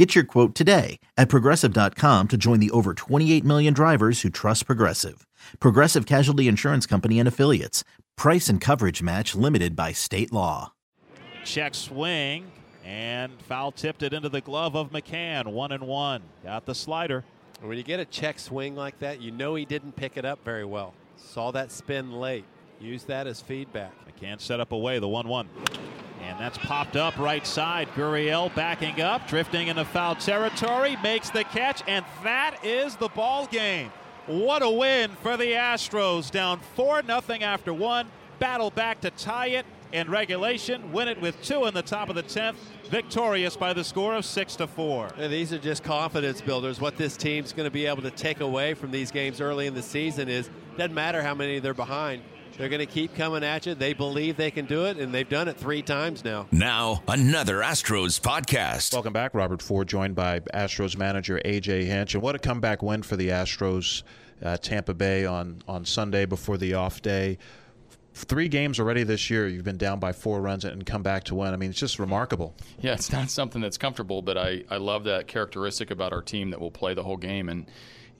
Get your quote today at progressive.com to join the over 28 million drivers who trust Progressive. Progressive Casualty Insurance Company and Affiliates. Price and coverage match limited by state law. Check swing and foul tipped it into the glove of McCann. One and one. Got the slider. When you get a check swing like that, you know he didn't pick it up very well. Saw that spin late. Use that as feedback. McCann set up away the 1 1. That's popped up right side. Gurriel backing up, drifting into foul territory, makes the catch, and that is the ball game. What a win for the Astros. Down 4 0 after one. Battle back to tie it in regulation. Win it with two in the top of the 10th. Victorious by the score of 6 to 4. And these are just confidence builders. What this team's going to be able to take away from these games early in the season is doesn't matter how many they're behind. They're going to keep coming at you. They believe they can do it, and they've done it three times now. Now, another Astros podcast. Welcome back. Robert Ford joined by Astros manager A.J. Hinch. And what a comeback win for the Astros, uh, Tampa Bay on, on Sunday before the off day. Three games already this year, you've been down by four runs and come back to win. I mean, it's just remarkable. Yeah, it's not something that's comfortable, but I, I love that characteristic about our team that will play the whole game. And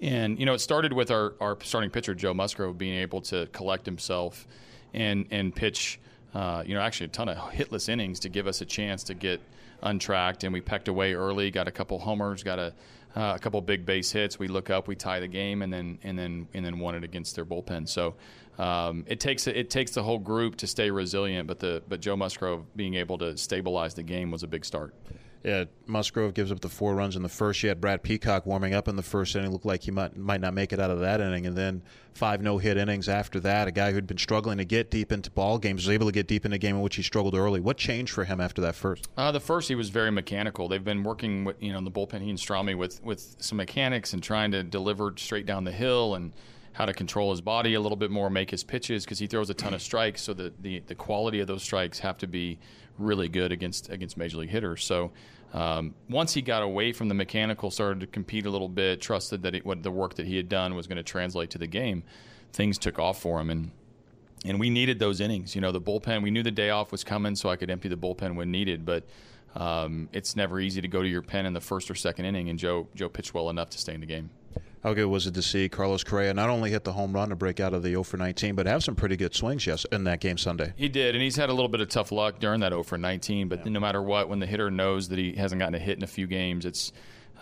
and you know, it started with our, our starting pitcher Joe Musgrove being able to collect himself and and pitch, uh, you know, actually a ton of hitless innings to give us a chance to get untracked. And we pecked away early, got a couple homers, got a uh, a couple big base hits. We look up, we tie the game, and then and then and then won it against their bullpen. So um, it takes it takes the whole group to stay resilient. But the but Joe Musgrove being able to stabilize the game was a big start. Yeah, Musgrove gives up the four runs in the first. You had Brad Peacock warming up in the first inning. Looked like he might might not make it out of that inning, and then five no hit innings after that. A guy who'd been struggling to get deep into ball games was able to get deep in a game in which he struggled early. What changed for him after that first? Uh, the first, he was very mechanical. They've been working with you know in the bullpen, he and Strami with with some mechanics and trying to deliver straight down the hill and how to control his body a little bit more, make his pitches because he throws a ton of strikes. So the, the the quality of those strikes have to be really good against against major league hitters. So um, once he got away from the mechanical, started to compete a little bit, trusted that it, what the work that he had done was going to translate to the game, things took off for him, and and we needed those innings. You know, the bullpen. We knew the day off was coming, so I could empty the bullpen when needed, but. Um, it's never easy to go to your pen in the first or second inning, and Joe Joe pitched well enough to stay in the game. How good was it to see Carlos Correa not only hit the home run to break out of the 0 for 19, but have some pretty good swings yes in that game Sunday? He did, and he's had a little bit of tough luck during that 0 for 19. But yeah. no matter what, when the hitter knows that he hasn't gotten a hit in a few games, it's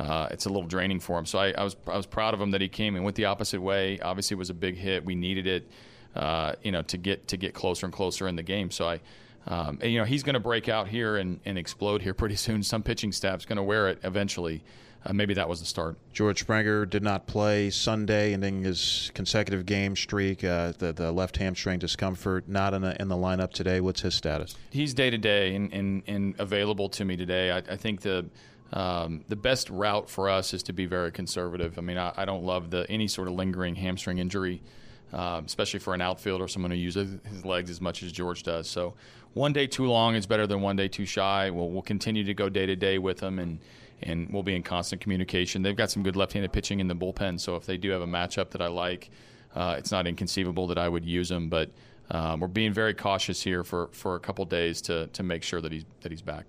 uh, it's a little draining for him. So I, I, was I was proud of him that he came and went the opposite way. Obviously, it was a big hit. We needed it, uh, you know, to get to get closer and closer in the game. So I. Um, and, you know he's going to break out here and, and explode here pretty soon. Some pitching staff's going to wear it eventually uh, maybe that was the start. George Springer did not play Sunday, ending his consecutive game streak. Uh, the, the left hamstring discomfort, not in the, in the lineup today. What's his status? He's day to day and available to me today. I, I think the um, the best route for us is to be very conservative. I mean, I, I don't love the any sort of lingering hamstring injury. Um, especially for an outfielder, someone who uses his legs as much as George does. So, one day too long is better than one day too shy. We'll, we'll continue to go day to day with him, and and we'll be in constant communication. They've got some good left-handed pitching in the bullpen, so if they do have a matchup that I like, uh, it's not inconceivable that I would use them. But um, we're being very cautious here for, for a couple days to to make sure that he's that he's back.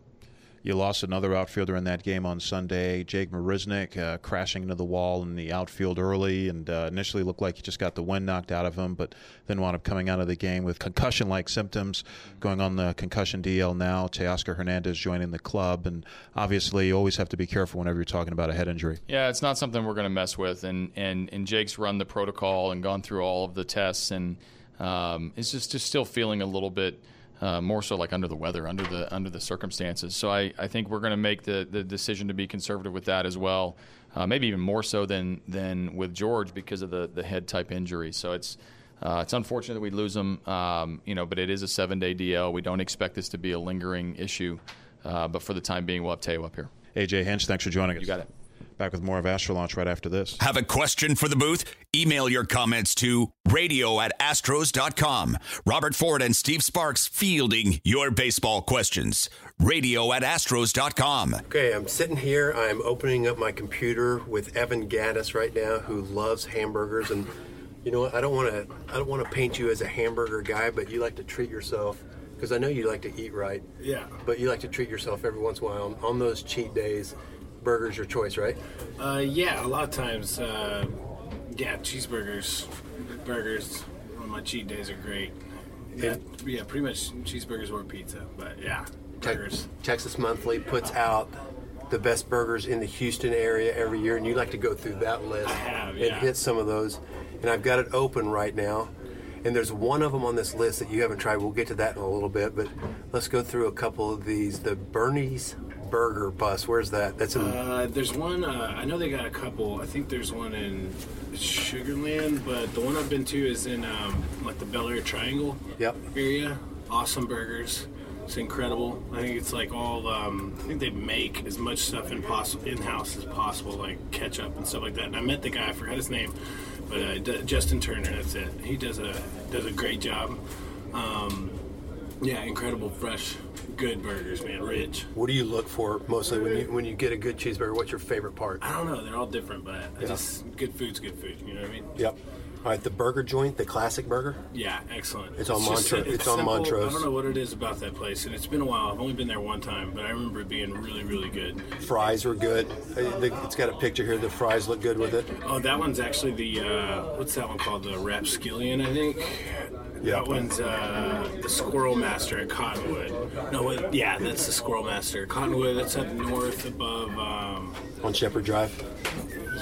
You lost another outfielder in that game on Sunday, Jake Marisnick, uh, crashing into the wall in the outfield early, and uh, initially looked like he just got the wind knocked out of him, but then wound up coming out of the game with concussion-like symptoms, going on the concussion DL now. Teoscar Hernandez joining the club, and obviously you always have to be careful whenever you're talking about a head injury. Yeah, it's not something we're going to mess with, and, and and Jake's run the protocol and gone through all of the tests, and um, it's just just still feeling a little bit uh, more so like under the weather, under the under the circumstances. So I, I think we're going to make the, the decision to be conservative with that as well. Uh, maybe even more so than than with George because of the the head type injury. So it's uh, it's unfortunate that we lose him, um, you know, but it is a seven day DL. We don't expect this to be a lingering issue, uh, but for the time being, we'll have Teo up here. AJ Hinch, thanks for joining us. You got it. Back with more of Astro Launch right after this. Have a question for the booth? Email your comments to radio at astros.com. Robert Ford and Steve Sparks fielding your baseball questions. Radio at astros.com. Okay, I'm sitting here. I'm opening up my computer with Evan Gattis right now, who loves hamburgers. And you know what? I don't want to. I don't want to paint you as a hamburger guy, but you like to treat yourself because I know you like to eat right. Yeah. But you like to treat yourself every once in a while on, on those cheat days. Burgers your choice, right? Uh, yeah, a lot of times, uh, yeah, cheeseburgers, burgers on my cheat days are great. Yeah, yeah, pretty much cheeseburgers or pizza, but yeah, Te- Texas Monthly puts out the best burgers in the Houston area every year, and you like to go through that list have, and yeah. hit some of those. And I've got it open right now, and there's one of them on this list that you haven't tried. We'll get to that in a little bit, but let's go through a couple of these. The Bernie's Burger Bus. Where's that? That's in. Uh, there's one. Uh, I know they got a couple. I think there's one in Sugarland, but the one I've been to is in um, like the Bellaire Triangle Yep. area. Awesome burgers. It's incredible. I think it's like all. Um, I think they make as much stuff in possible in house as possible, like ketchup and stuff like that. And I met the guy. I forgot his name, but uh, D- Justin Turner. That's it. He does a does a great job. Um, yeah, incredible, fresh, good burgers, man. Rich. What do you look for mostly when you when you get a good cheeseburger? What's your favorite part? I don't know. They're all different, but I just good food's good food. You know what I mean? Yep. All right, the burger joint, the classic burger. Yeah, excellent. It's on just- Montrose- it's on. Montrose. I don't know what it is about that place, and it's been a while. I've only been there one time, but I remember it being really, really good. Fries were good. It's got a picture here. The fries look good with it. Oh, that one's actually the uh, what's that one called? The Rapskillion, I think. Yeah. That one's uh, the Squirrel Master at Cottonwood. No, wait, yeah, that's the Squirrel Master. Cottonwood, that's up north above. Um, on Shepherd Drive.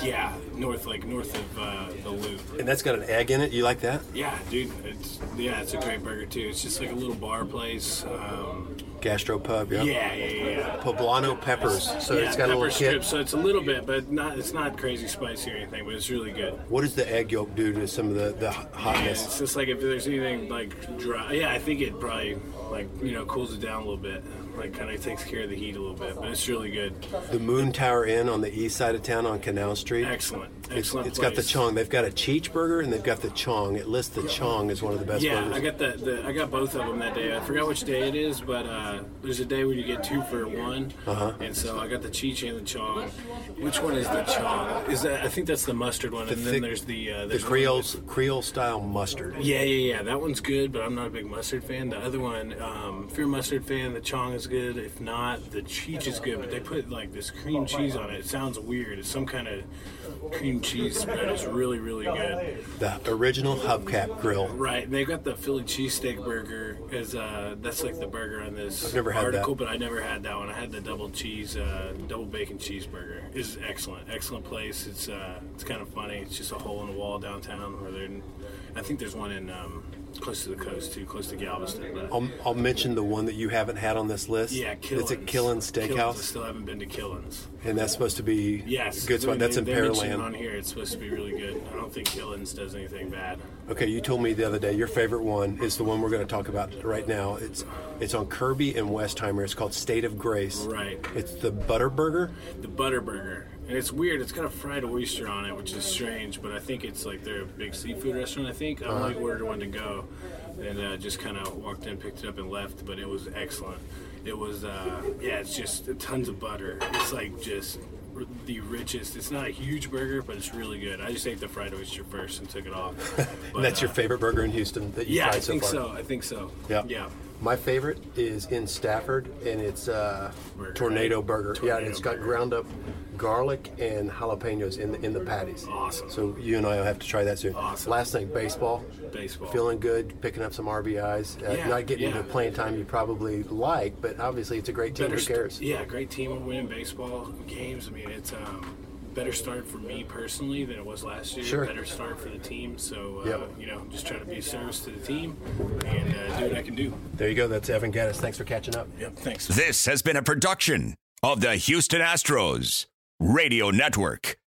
yeah, north like north of uh, the Loop. And that's got an egg in it. You like that? Yeah, dude, it's yeah, it's a great burger too. It's just like a little bar place. Um, Gastropub, yeah. yeah, yeah, yeah. Poblano peppers. So yeah, it's got a little strip, so it's a little bit, but not it's not crazy spicy or anything, but it's really good. What does the egg yolk do to some of the, the Yeah, hotness? it's just like if there's anything like dry. Yeah, I think it probably like you know cools it down a little bit, like kind of takes care of the heat a little bit, but it's really good. The Moon Tower Inn on the east side of town on Canal Street. Excellent, It's, excellent. it's got the chong. They've got a Cheech burger and they've got the chong. It lists the chong as one of the best Yeah, burgers. I got the, the I got both of them that day. I forgot which day it is, but uh, there's a day where you get two for one, Uh-huh. and so I got the cheech and the chong. Which one is the chong? Is that I think that's the mustard one, and then there's the uh, the there's Creole Creole style mustard. Yeah, yeah, yeah. That one's good, but I'm not a big mustard fan. The other one, um, if you're a mustard fan, the chong is good. If not, the cheese is good, but they put like this cream cheese on it. It sounds weird. It's some kind of cream cheese spread. It's really, really good. The original hubcap grill. Right. and They got the Philly cheesesteak burger as uh, that's like the burger on this I've never had that. article, but I never had that one. I had the double cheese, uh, double bacon cheeseburger. It's excellent, excellent place. It's uh, it's kind of funny. It's just a hole in the wall downtown. Where they're, I think there's one in um, close to the coast too, close to Galveston. But I'll, I'll mention the one that you haven't had on this list. yeah, Killen's. It's at Killen's Killins. I Steakhouse, still haven't been to Killen's. and that's supposed to be Yes, good spot. That's in mentioned on here. It's supposed to be really good. I don't think Killen's does anything bad. Okay, you told me the other day your favorite one is the one we're going to talk about right now. It's it's on Kirby and Westheimer. It's called State of Grace. Right. It's the butter burger. the butter burger. And it's weird. It's got a fried oyster on it, which is strange. But I think it's like they're a big seafood restaurant. I think I only ordered one to go, and uh, just kind of walked in, picked it up, and left. But it was excellent. It was uh, yeah. It's just tons of butter. It's like just r- the richest. It's not a huge burger, but it's really good. I just ate the fried oyster first and took it off. But, And that's your uh, favorite burger in Houston that you've Yeah, tried I so think far. so. I think so. Yeah. Yeah. My favorite is in Stafford, and it's uh, Burger, Tornado? Burger. yeah, and it's got burger. ground up garlic and jalapenos in the in the patties. Awesome. So you and I will have to try that soon. Awesome. Last thing, baseball. Baseball. Feeling good, picking up some RBIs. Uh, Yeah, not getting yeah. into playing time you probably like, but obviously it's a great team. better Who st- cares? yeah, great team winning baseball games. I mean, it's um, better start for me personally than it was last year. Sure. Better start for the team. So uh, Yep. you know, just trying to be a service to the team and uh, do what I can do. There you go. That's Evan Gattis. Thanks for catching up. Yep. Thanks. This has been a production of the Houston Astros Radio Network.